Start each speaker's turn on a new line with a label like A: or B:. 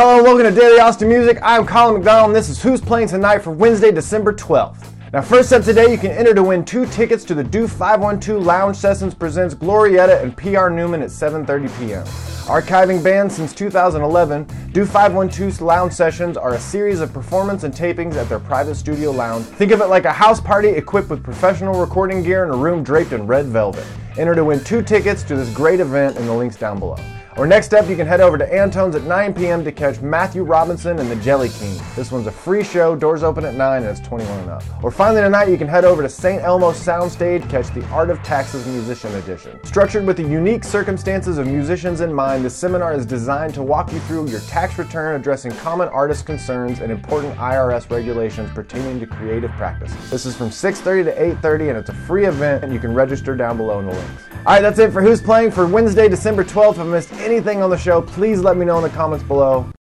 A: Hello and welcome to Daily Austin Music. I'm Colin McDonald and this is Who's Playing Tonight for Wednesday, December 12th. Now, first up today, you can enter to win two tickets to the Do 512 Lounge Sessions presents Glorietta and PR Newman at 7.30 p.m. Archiving bands since 2011, Do 512's Lounge Sessions are a series of performance and tapings at their private studio lounge. Think of it like a house party equipped with professional recording gear and a room draped in red velvet. Enter to win two tickets to this great event in the links down below. Or next up, you can head over to Antone's at 9 p.m. to catch Matthew Robinson and the Jelly King. This one's a free show, doors open at 9 and it's 21 and up. Or finally tonight, you can head over to St. Elmo Soundstage, to catch the Art of Taxes Musician Edition. Structured with the unique circumstances of musicians in mind, the seminar is designed to walk you through your tax return, addressing common artist concerns and important IRS regulations pertaining to creative practices. This is from 6.30 to 8.30 and it's a free event and you can register down below in the links. All right, that's it for Who's Playing for Wednesday, December 12th. If I missed anything on the show, please let me know in the comments below.